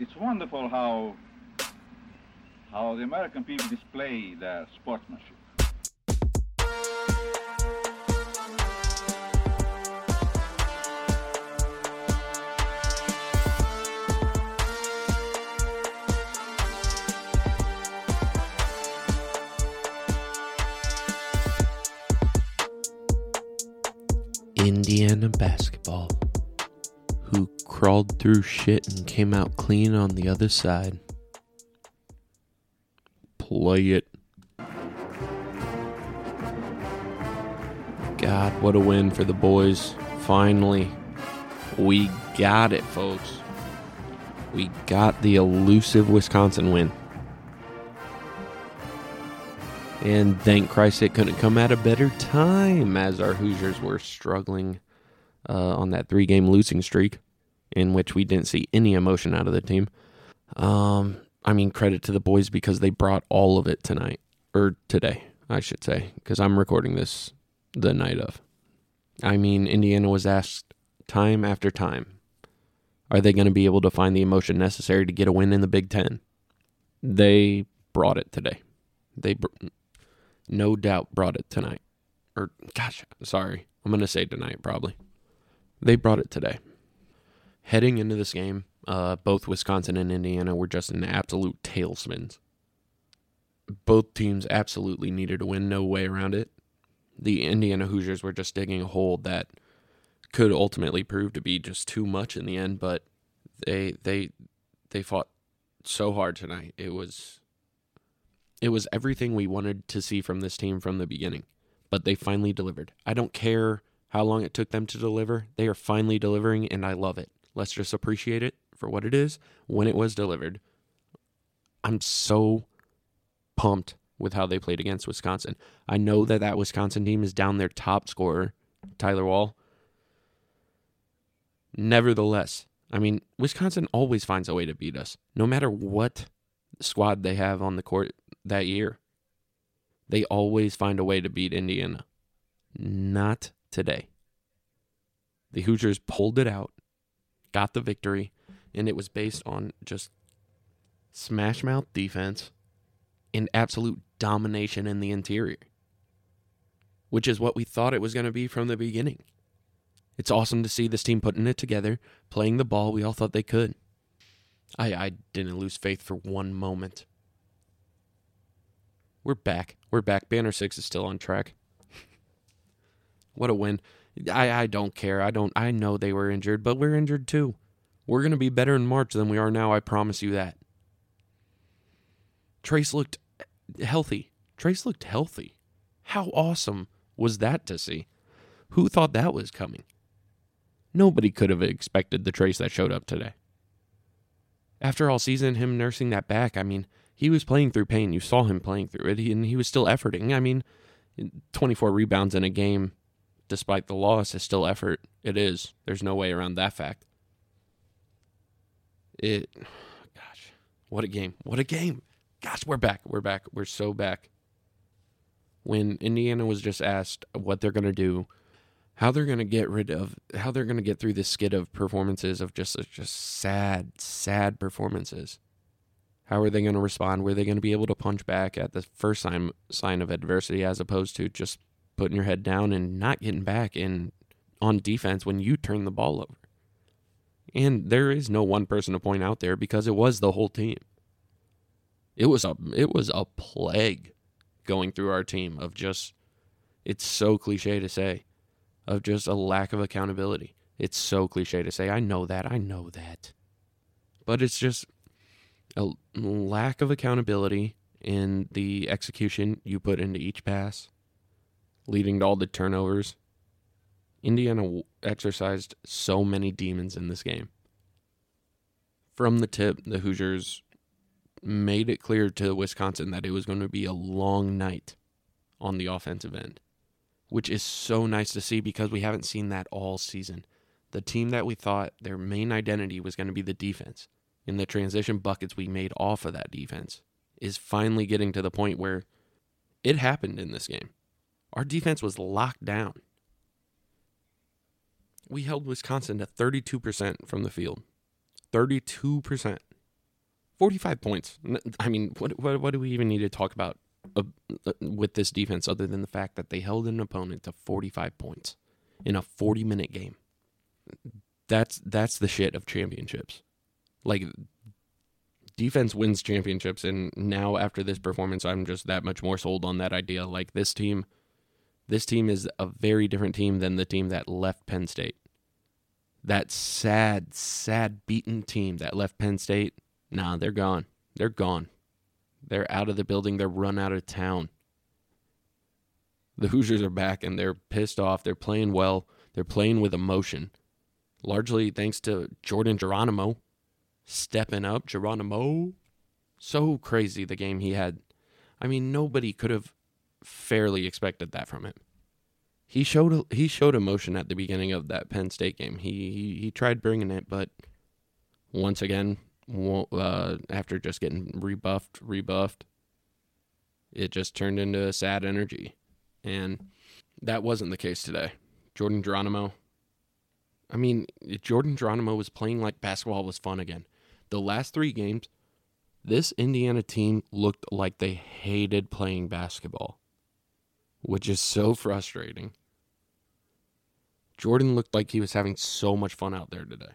it's wonderful how how the American people display their sportsmanship. Indiana basketball, who crawled through shit and came out clean on the other side. Play it. God, what a win for the boys. Finally, we got it, folks. We got the elusive Wisconsin win. And thank Christ it couldn't come at a better time as our Hoosiers were struggling uh, on that three game losing streak in which we didn't see any emotion out of the team. Um, I mean, credit to the boys because they brought all of it tonight, or today, I should say, because I'm recording this the night of. I mean, Indiana was asked time after time are they going to be able to find the emotion necessary to get a win in the Big Ten? They brought it today. They br- no doubt brought it tonight. Or, gosh, sorry. I'm going to say tonight, probably. They brought it today. Heading into this game, uh, both Wisconsin and Indiana were just in absolute tailspins. Both teams absolutely needed a win, no way around it. The Indiana Hoosiers were just digging a hole that could ultimately prove to be just too much in the end, but they they they fought so hard tonight. It was it was everything we wanted to see from this team from the beginning, but they finally delivered. I don't care how long it took them to deliver. They are finally delivering, and I love it. Let's just appreciate it for what it is when it was delivered. I'm so pumped with how they played against Wisconsin. I know that that Wisconsin team is down their top scorer, Tyler Wahl. Nevertheless, I mean, Wisconsin always finds a way to beat us, no matter what squad they have on the court that year. They always find a way to beat Indiana. Not today. The Hoosiers pulled it out, got the victory, and it was based on just smash mouth defense and absolute domination in the interior, which is what we thought it was going to be from the beginning. It's awesome to see this team putting it together, playing the ball we all thought they could. I, I didn't lose faith for one moment. We're back. We're back. Banner 6 is still on track. what a win. I, I don't care. I don't I know they were injured, but we're injured too. We're gonna be better in March than we are now, I promise you that. Trayce looked healthy. Trayce looked healthy. How awesome was that to see? Who thought that was coming? Nobody could have expected the Trayce that showed up today. After all season, him nursing that back, I mean, he was playing through pain. You saw him playing through it, and he was still efforting. I mean, 24 rebounds in a game, despite the loss, is still effort. It is. There's no way around that fact. It, gosh, what a game. What a game. Gosh, we're back. We're back. We're so back. When Indiana was just asked what they're going to do, how they're going to get rid of, how they're going to get through this skid of performances of just uh, just sad, sad performances. How are they going to respond? Were they going to be able to punch back at the first sign sign of adversity, as opposed to just putting your head down and not getting back in on defense when you turn the ball over? And there is no one person to point out there because it was the whole team. It was a it was a plague going through our team of just it's so cliche to say of just a lack of accountability. It's so cliche to say. I know that. I know that. But it's just a lack of accountability in the execution you put into each pass, leading to all the turnovers. Indiana exercised so many demons in this game. From the tip, the Hoosiers made it clear to Wisconsin that it was going to be a long night on the offensive end, which is so nice to see because we haven't seen that all season. The team that we thought their main identity was going to be the defense in the transition buckets we made off of that defense is finally getting to the point where it happened in this game. Our defense was locked down. We held Wisconsin to 32% from the field. 32%. 45 points. I mean, what what, what do we even need to talk about uh, uh, with this defense other than the fact that they held an opponent to 45 points in a 40 minute game? That's that's the shit of championships. Like defense wins championships and now after this performance I'm just that much more sold on that idea like this team this team is a very different team than the team that left Penn State. That sad sad beaten team that left Penn State, nah, they're gone. They're gone. They're out of the building, they're run out of town. The Hoosiers are back and they're pissed off. They're playing well. They're playing with emotion. Largely thanks to Jordan Geronimo stepping up. Geronimo, so crazy the game he had. I mean, nobody could have fairly expected that from him. He showed he showed emotion at the beginning of that Penn State game. He he, he tried bringing it, but once again, uh, after just getting rebuffed, rebuffed, it just turned into a sad energy, and that wasn't the case today. Jordan Geronimo. I mean, Jordan Geronimo was playing like basketball was fun again. The last three games, this Indiana team looked like they hated playing basketball, which is so frustrating. Jordan looked like he was having so much fun out there today.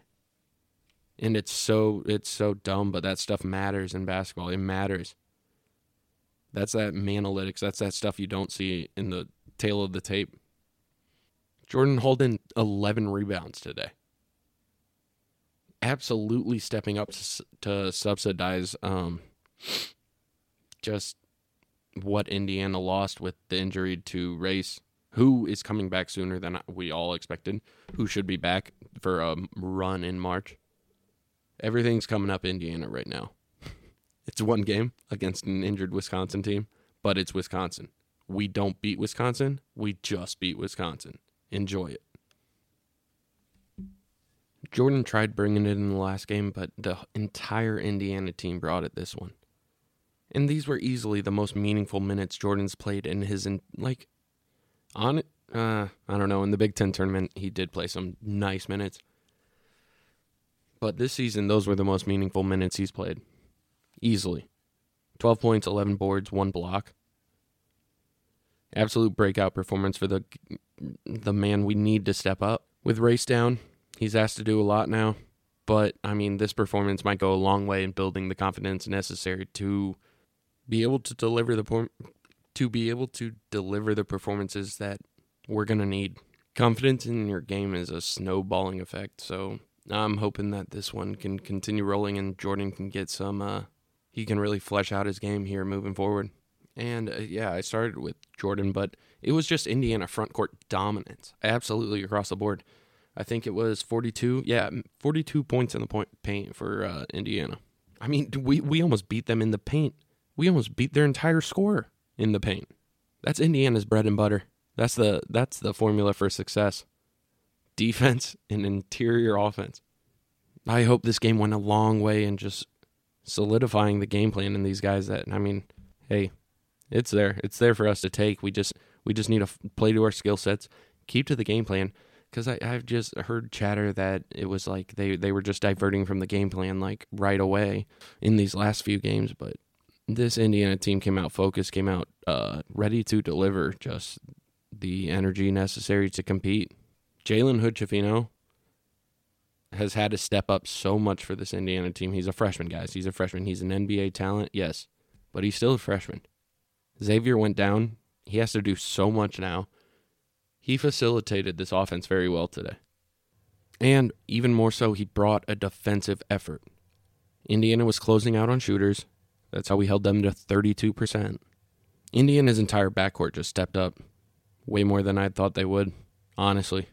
And it's so it's so dumb, but that stuff matters in basketball. It matters. That's that analytics. That's that stuff you don't see in the tale of the tape. Jordan Holden 11 rebounds today absolutely stepping up to, to subsidize um, just what Indiana lost with the injury to Race, who is coming back sooner than we all expected, who should be back for a run in March. Everything's coming up Indiana right now. It's one game against an injured Wisconsin team, but it's Wisconsin. We don't beat Wisconsin, we just beat Wisconsin. Enjoy it. Jordan tried bringing it in the last game, but the entire Indiana team brought it this one. And these were easily the most meaningful minutes Jordan's played in his in, like on. Uh, I don't know. In the Big Ten tournament, he did play some nice minutes, but this season, those were the most meaningful minutes he's played, easily. Twelve points, eleven boards, one block. Absolute breakout performance for the the man we need to step up. With Race down, He's asked to do a lot now, but I mean, this performance might go a long way in building the confidence necessary to be able to deliver the to be able to deliver the performances that we're going to need. Confidence in your game is a snowballing effect, so I'm hoping that this one can continue rolling and Jordan can get some uh he can really flesh out his game here moving forward. And uh, yeah, I started with Jordan, but it was just Indiana front court dominance, absolutely across the board. I think it was 42. Yeah, 42 points in the point paint for uh, Indiana. I mean, we we almost beat them in the paint. We almost beat their entire score in the paint. That's Indiana's bread and butter. That's the that's the formula for success. Defense and interior offense. I hope this game went a long way in just solidifying the game plan in these guys that I mean, hey, it's there. It's there for us to take. We just we just need to play to our skill sets, keep to the game plan, because I I've just heard chatter that it was like they, they were just diverting from the game plan like right away in these last few games. But this Indiana team came out focused, came out uh, ready to deliver just the energy necessary to compete. Jalen Hood has had to step up so much for this Indiana team. He's a freshman, guys. He's a freshman. He's an NBA talent, yes, but he's still a freshman. Xavier went down. He has to do so much now he facilitated this offense very well today. And even more so, he brought a defensive effort. Indiana was closing out on shooters. That's how we held them to 32%. Indy and his entire backcourt just stepped up way more than I thought they would, honestly.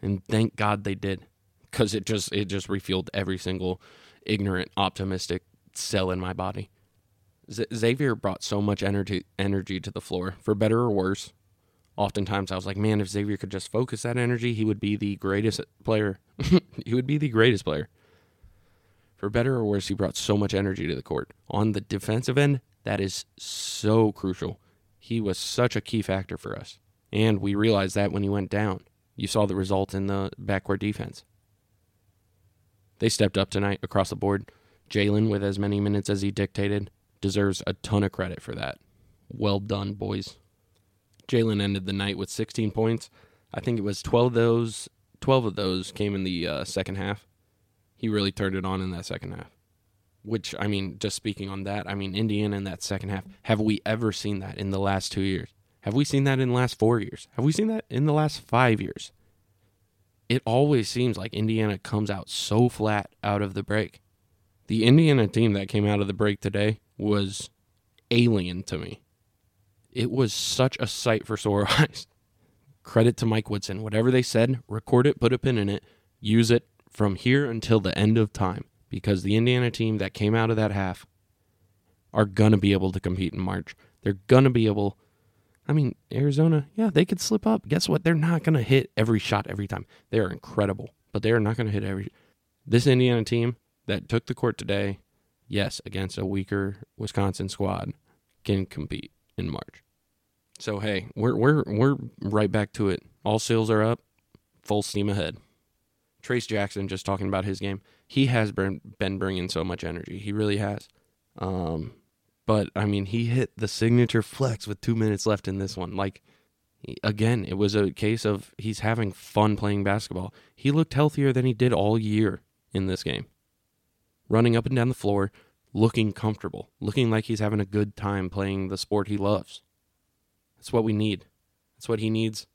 And thank God they did cuz it just it just refueled every single ignorant optimistic cell in my body. Z- Xavier brought so much energy energy to the floor, for better or worse oftentimes I was like, man, if Xavier could just focus that energy, he would be the greatest player. he would be the greatest player. For better or worse, he brought so much energy to the court. On the defensive end, that is so crucial. He was such a key factor for us. And we realized that when he went down. You saw the result in the backcourt defense. They stepped up tonight across the board. Jalen, with as many minutes as he dictated, deserves a ton of credit for that. Well done, boys. Jalen ended the night with 16 points. I think it was 12 of those. 12 of those came in the uh, second half. He really turned it on in that second half. Which I mean, just speaking on that, I mean Indiana in that second half. Have we ever seen that in the last two years? Have we seen that in the last four years? Have we seen that in the last five years? It always seems like Indiana comes out so flat out of the break. The Indiana team that came out of the break today was alien to me. It was such a sight for sore eyes. Credit to Mike Woodson. Whatever they said, record it, put a pin in it, use it from here until the end of time because the Indiana team that came out of that half are going to be able to compete in March. They're going to be able. I mean, Arizona, yeah, they could slip up. Guess what? They're not going to hit every shot every time. They are incredible, but they are not going to hit every. This Indiana team that took the court today, yes, against a weaker Wisconsin squad, can compete in March. So hey, we're we're we're right back to it. All sails are up, full steam ahead. Trayce Jackson, just talking about his game, he has been been bringing so much energy. He really has. Um, but I mean, he hit the signature flex with two minutes left in this one. Like again, it was a case of he's having fun playing basketball. He looked healthier than he did all year in this game, running up and down the floor, looking comfortable, looking like he's having a good time playing the sport he loves. That's what we need. That's what he needs.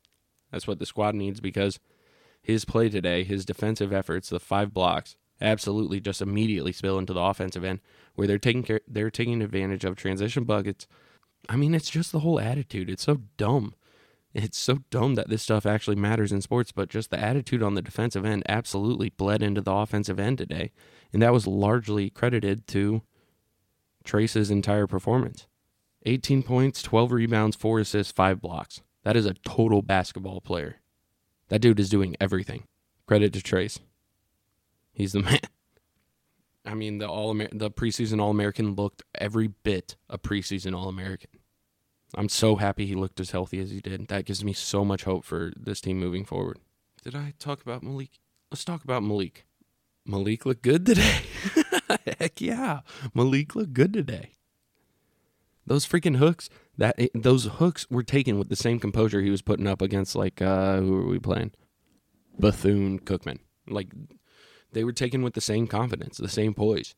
That's what the squad needs because his play today, his defensive efforts, the five blocks, absolutely just immediately spill into the offensive end where they're taking care, they're taking advantage of transition buckets. I mean, it's just the whole attitude. It's so dumb. It's so dumb that this stuff actually matters in sports, but just the attitude on the defensive end absolutely bled into the offensive end today. And that was largely credited to Trayce's entire performance. 18 points, 12 rebounds, 4 assists, 5 blocks. That is a total basketball player. That dude is doing everything. Credit to Trayce. He's the man. I mean, the all Amer- the preseason All American looked every bit a preseason All American. I'm so happy he looked as healthy as he did. That gives me so much hope for this team moving forward. Did I talk about Malik? Let's talk about Malik. Malik looked good today. Heck yeah. Malik looked good today. Those freaking hooks, that those hooks were taken with the same composure he was putting up against like uh who were we playing? Bethune Cookman. Like they were taken with the same confidence, the same poise.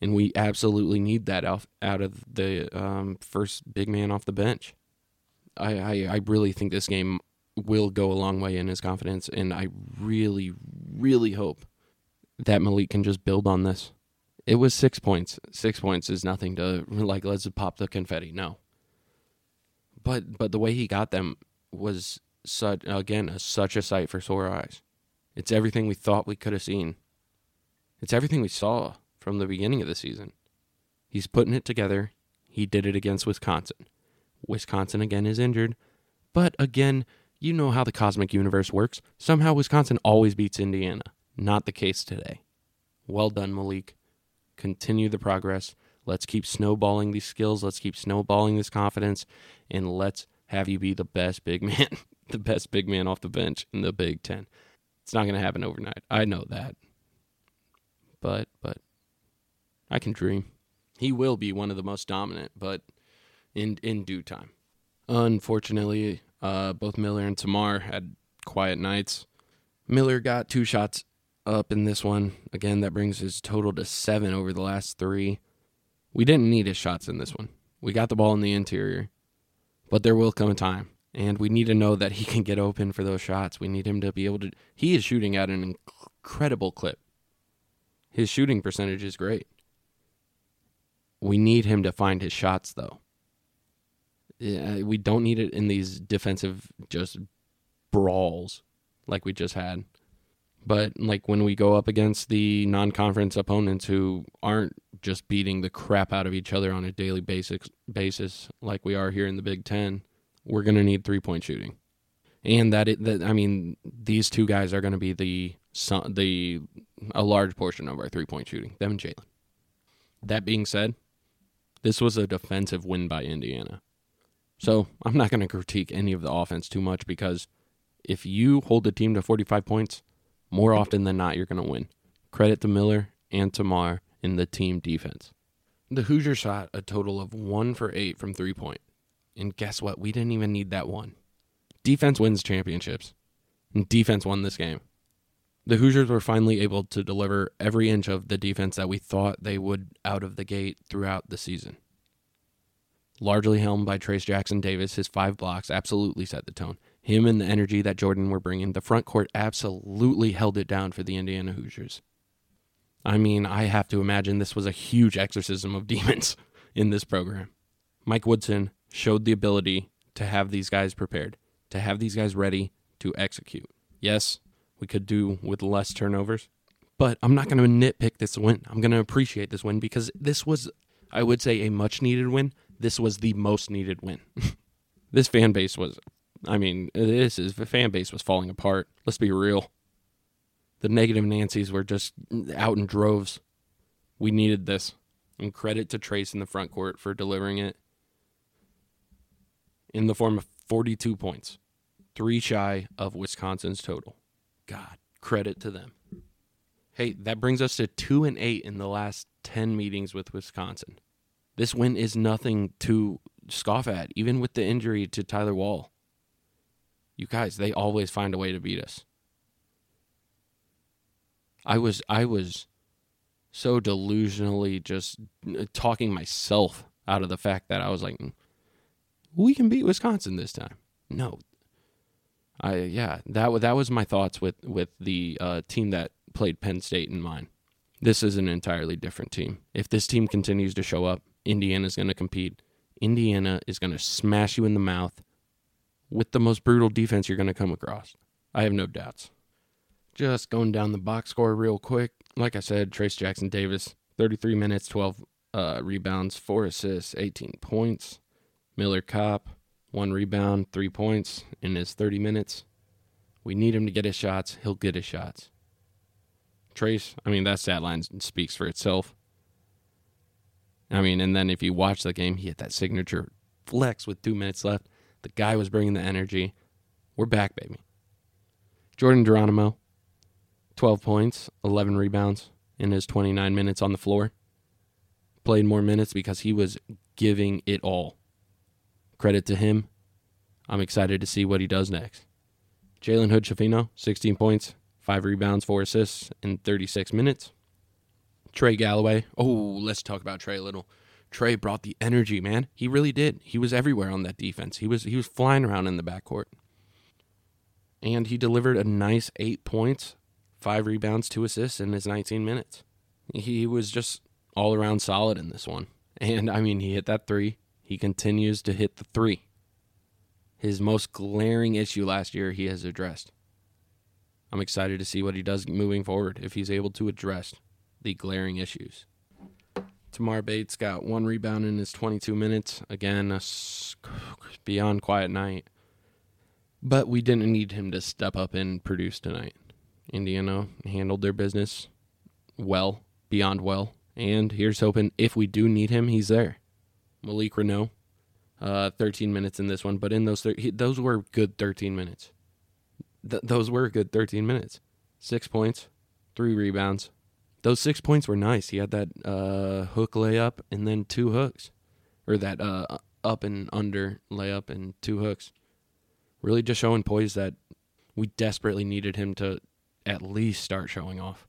And we absolutely need that out, out of the um, first big man off the bench. I, I, I really think this game will go a long way in his confidence, and I really, really hope that Malik can just build on this. It was six points. Six points is nothing to like. Let's pop the confetti. No. But but the way he got them was such again a, such a sight for sore eyes. It's everything we thought we could have seen. It's everything we saw from the beginning of the season. He's putting it together. He did it against Wisconsin. Wisconsin again is injured, but again, you know how the cosmic universe works. Somehow Wisconsin always beats Indiana. Not the case today. Well done, Malik continue the progress. Let's keep snowballing these skills. Let's keep snowballing this confidence, and let's have you be the best big man, the best big man off the bench in the Big Ten. It's not going to happen overnight. I know that, but but I can dream. He will be one of the most dominant, but in in due time. Unfortunately, uh, both Miller and Tamar had quiet nights. Miller got two shots up in this one. Again, that brings his total to seven over the last three. We didn't need his shots in this one. We got the ball in the interior, but there will come a time, and we need to know that he can get open for those shots. We need him to be able to. He is shooting at an incredible clip. His shooting percentage is great. We need him to find his shots, though. Yeah, we don't need it in these defensive just brawls like we just had. But like when we go up against the non-conference opponents who aren't just beating the crap out of each other on a daily basis basis like we are here in the Big 10, we're going to need three-point shooting. And that it, that I mean these two guys are going to be the the a large portion of our three-point shooting, them and Jalen. That being said, this was a defensive win by Indiana. So, I'm not going to critique any of the offense too much because if you hold the team to 45 points, more often than not, you're going to win. Credit to Miller and Tamar in the team defense. The Hoosiers shot a total of one for eight from three point. And guess what? We didn't even need that one. Defense wins championships. And defense won this game. The Hoosiers were finally able to deliver every inch of the defense that we thought they would out of the gate throughout the season. Largely helmed by Trayce Jackson Davis, his five blocks absolutely set the tone. Him and the energy that Jordan were bringing, the front court absolutely held it down for the Indiana Hoosiers. I mean, I have to imagine this was a huge exorcism of demons in this program. Mike Woodson showed the ability to have these guys prepared, to have these guys ready to execute. Yes, we could do with less turnovers, but I'm not going to nitpick this win. I'm going to appreciate this win because this was, I would say, a much needed win. This was the most needed win. this fan base was, I mean, this is the fan base was falling apart. Let's be real. The negative Nancy's were just out in droves. We needed this. And credit to Trayce in the front court for delivering it in the form of 42 points, three shy of Wisconsin's total. God, credit to them. Hey, that brings us to 2 and 8 in the last 10 meetings with Wisconsin. This win is nothing to scoff at, even with the injury to Tyler Wahl. You guys, they always find a way to beat us. I was I was so delusionally just talking myself out of the fact that I was like we can beat Wisconsin this time. No. I yeah, that that was my thoughts with with the uh, team that played Penn State in mind. This is an entirely different team. If this team continues to show up, Indiana's going to compete. Indiana is going to smash you in the mouth with the most brutal defense you're going to come across. I have no doubts. Just going down the box score real quick. Like I said, Trayce Jackson Davis, 33 minutes, 12 uh, rebounds, 4 assists, 18 points. Miller Kopp, 1 rebound, 3 points in his 30 minutes. We need him to get his shots. He'll get his shots. Trayce, I mean, that stat line speaks for itself. I mean, and then if you watch the game, he hit that signature flex with two minutes left. The guy was bringing the energy. We're back, baby. Jordan Geronimo, 12 points, 11 rebounds in his 29 minutes on the floor. Played more minutes because he was giving it all. Credit to him. I'm excited to see what he does next. Jalen Hood Schifino, 16 points, 5 rebounds, 4 assists in 36 minutes. Trey Galloway. Oh, let's talk about Trey a little. Trey brought the energy, man. He really did. He was everywhere on that defense. He was he was flying around in the backcourt. And he delivered a nice 8 points, 5 rebounds, 2 assists in his 19 minutes. He was just all around solid in this one. And I mean, he hit that 3. He continues to hit the 3. His most glaring issue last year he has addressed. I'm excited to see what he does moving forward if he's able to address the glaring issues. Tamar Bates got one rebound in his 22 minutes. Again, a beyond quiet night. But we didn't need him to step up and produce tonight. Indiana handled their business well, beyond well. And here's hoping if we do need him, he's there. Malik Reneau, uh, 13 minutes in this one, but in those thir- he, those were good 13 minutes. Th- those were good 13 minutes. Six points, three rebounds, those six points were nice. He had that uh, hook layup and then two hooks, or that uh, up and under layup and two hooks. Really, just showing poise that we desperately needed him to at least start showing off.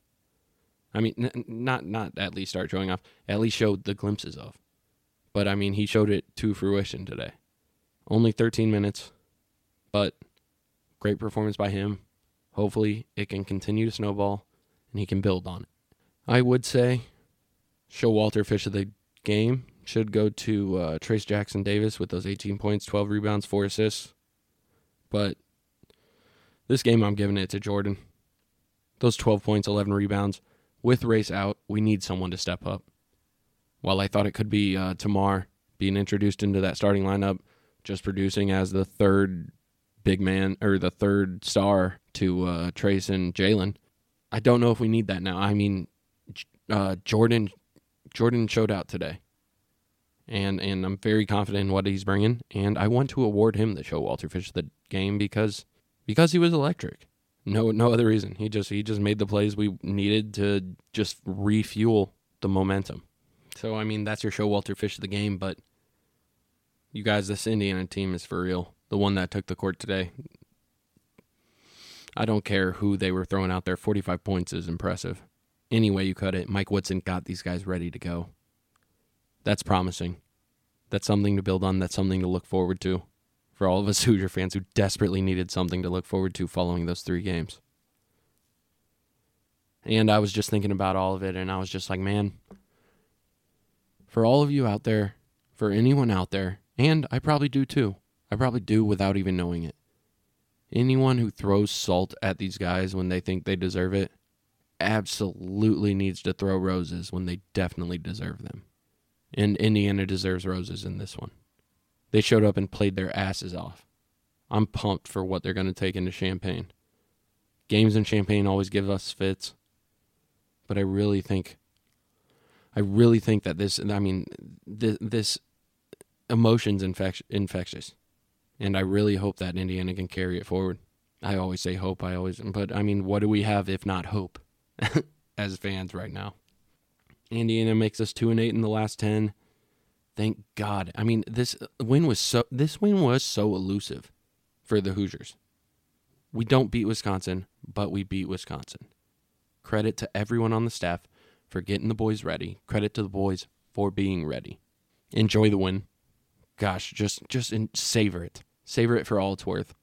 I mean, n- not not at least start showing off. At least showed the glimpses of. But I mean, he showed it to fruition today. Only 13 minutes, but great performance by him. Hopefully, it can continue to snowball and he can build on it. I would say Showalter Fish of the game should go to uh, Trayce Jackson Davis with those 18 points, 12 rebounds, 4 assists. But this game, I'm giving it to Jordan. Those 12 points, 11 rebounds. With Race out, we need someone to step up. While I thought it could be uh, Tamar being introduced into that starting lineup, just producing as the third big man or the third star to uh, Trayce and Jalen. I don't know if we need that now. I mean, uh, Jordan Jordan showed out today, and and I'm very confident in what he's bringing, and I want to award him the Showalter Fish the game because because he was electric. No no other reason. He just he just made the plays we needed to just refuel the momentum. So I mean, that's your Showalter Fish of the game, but you guys, this Indiana team is for real. The one that took the court today. I don't care who they were throwing out there. 45 points is impressive. Any way you cut it, Mike Woodson got these guys ready to go. That's promising. That's something to build on. That's something to look forward to for all of us Hoosier fans who desperately needed something to look forward to following those three games. And I was just thinking about all of it, and I was just like, man, for all of you out there, for anyone out there, and I probably do too, I probably do without even knowing it. Anyone who throws salt at these guys when they think they deserve it absolutely needs to throw roses when they definitely deserve them. And Indiana deserves roses in this one. They showed up and played their asses off. I'm pumped for what they're going to take into Champaign. Games in Champaign always give us fits, but I really think, I really think that this, I mean, this, this emotions infect, infectious, and I really hope that Indiana can carry it forward. I always say hope. I always, but I mean, what do we have if not hope as fans right now? Indiana makes us two and eight in the last ten. Thank God. I mean, this uh, win was so this win was so elusive for the Hoosiers. We don't beat Wisconsin, but we beat Wisconsin. Credit to everyone on the staff for getting the boys ready. Credit to the boys for being ready. Enjoy the win. Gosh, just just savor it. Savor it for all it's worth.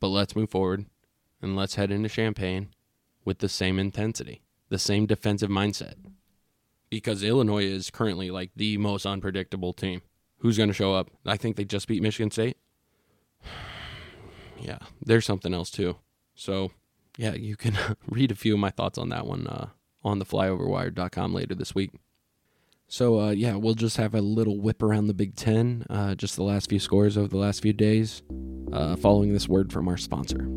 But let's move forward and let's head into Champaign with the same intensity, the same defensive mindset. Because Illinois is currently like the most unpredictable team. Who's going to show up? I think they just beat Michigan State. yeah, there's something else too. So yeah, you can read a few of my thoughts on that one uh, on the flyoverwire.com later this week. So, uh, yeah, we'll just have a little whip around the Big Ten, uh, just the last few scores over the last few days, uh, following this word from our sponsor.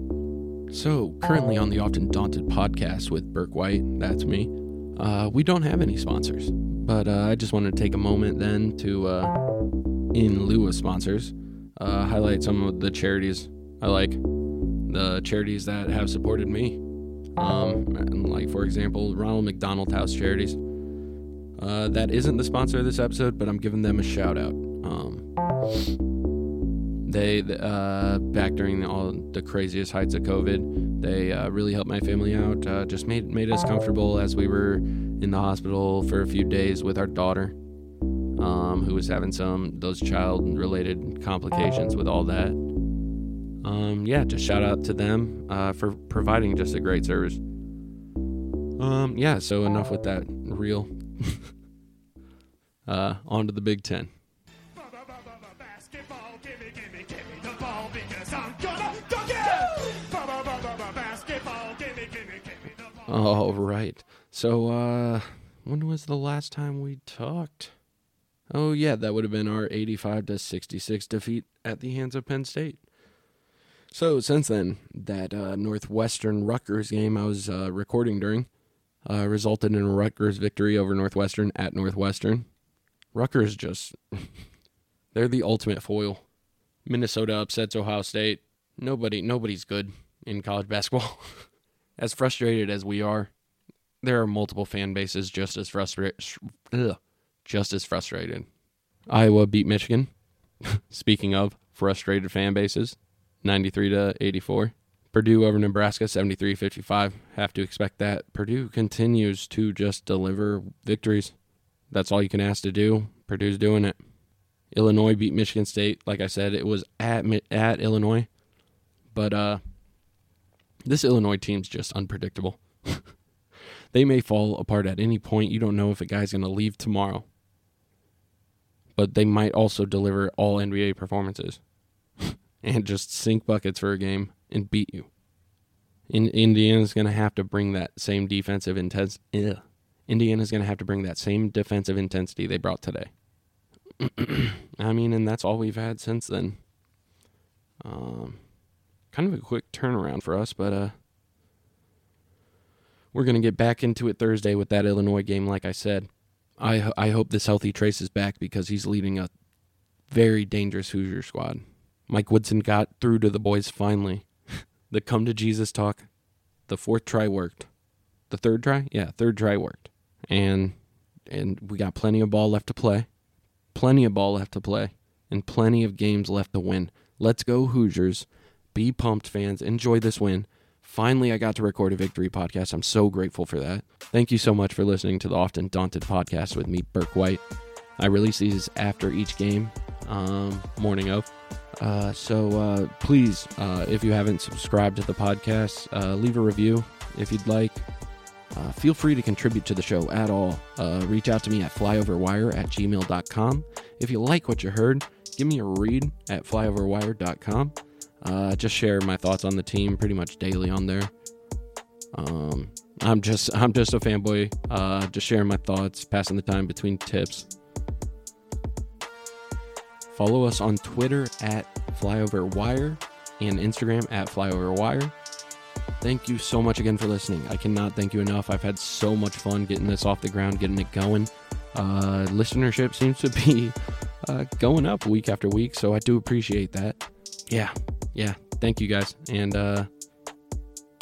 So, currently on the Often Daunted podcast with Burke White, that's me, uh, we don't have any sponsors. But uh, I just wanted to take a moment then to, in lieu of sponsors, highlight some of the charities I like the charities that have supported me. Um, like, for example, Ronald McDonald House Charities. Uh, that isn't the sponsor of this episode, but I'm giving them a shout out. Um, they, uh, back during all the craziest heights of COVID, they uh, really helped my family out. Uh, just made made us comfortable as we were in the hospital for a few days with our daughter, um, who was having some those child related complications with all that um, yeah, just shout out to them uh, for providing just a great service. Um, yeah, so enough with that real. uh, on to the Big Ten. All right. So, uh, when was the last time we talked? Oh, yeah, that would have been our 85 to 66 defeat at the hands of Penn State. So since then, that uh, Northwestern Rutgers game I was uh, recording during uh, resulted in a Rutgers victory over Northwestern at Northwestern. Rutgers just they're the ultimate foil. Minnesota upsets Ohio State. Nobody nobody's good in college basketball. as frustrated as we are, there are multiple fan bases just as frustrated just as frustrated. Iowa beat Michigan. Speaking of frustrated fan bases, 93 to 84. Purdue over Nebraska 73-55. Have to expect that. Purdue continues to just deliver victories. That's all you can ask to do. Purdue's doing it. Illinois beat Michigan State. Like I said, it was at at Illinois. But uh this Illinois team's just unpredictable. they may fall apart at any point. You don't know if a guy's going to leave tomorrow. But they might also deliver all NBA performances and just sink buckets for a game and beat you. In, Indiana's going to have to bring that same defensive intensity. Indiana's going to have to bring that same defensive intensity they brought today. I mean, and that's all we've had since then. Um, kind of a quick turnaround for us, but uh, we're going to get back into it Thursday with that Illinois game. Like I said, I I hope this healthy Trayce is back because he's leading a very dangerous Hoosier squad. Mike Woodson got through to the boys finally. the come to Jesus talk. The fourth try worked. The third try? Yeah, third try worked. And and we got plenty of ball left to play, plenty of ball left to play, and plenty of games left to win. Let's go Hoosiers! Be pumped, fans. Enjoy this win. Finally, I got to record a victory podcast. I'm so grateful for that. Thank you so much for listening to the Often Daunted podcast with me, Burke White. I release these after each game, um, morning of. Uh, so uh, please, uh, if you haven't subscribed to the podcast, uh, leave a review if you'd like. Uh, feel free to contribute to the show at all. Uh, reach out to me at flyoverwire at gmail.com. If you like what you heard, give me a read at flyoverwire.com. Uh, just share my thoughts on the team pretty much daily on there. Um, I'm just I'm just a fanboy. Uh, just sharing my thoughts, passing the time between tips. Follow us on Twitter at flyoverwire and Instagram at flyoverwire. Thank you so much again for listening. I cannot thank you enough. I've had so much fun getting this off the ground, getting it going. Uh, listenership seems to be uh, going up week after week, so I do appreciate that. Yeah, yeah. Thank you guys, and uh,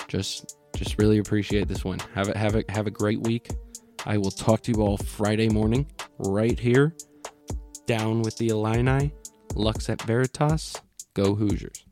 just just really appreciate this one. Have a have a have a great week. I will talk to you all Friday morning, right here. Down with the Illini, Lux et Veritas, go Hoosiers.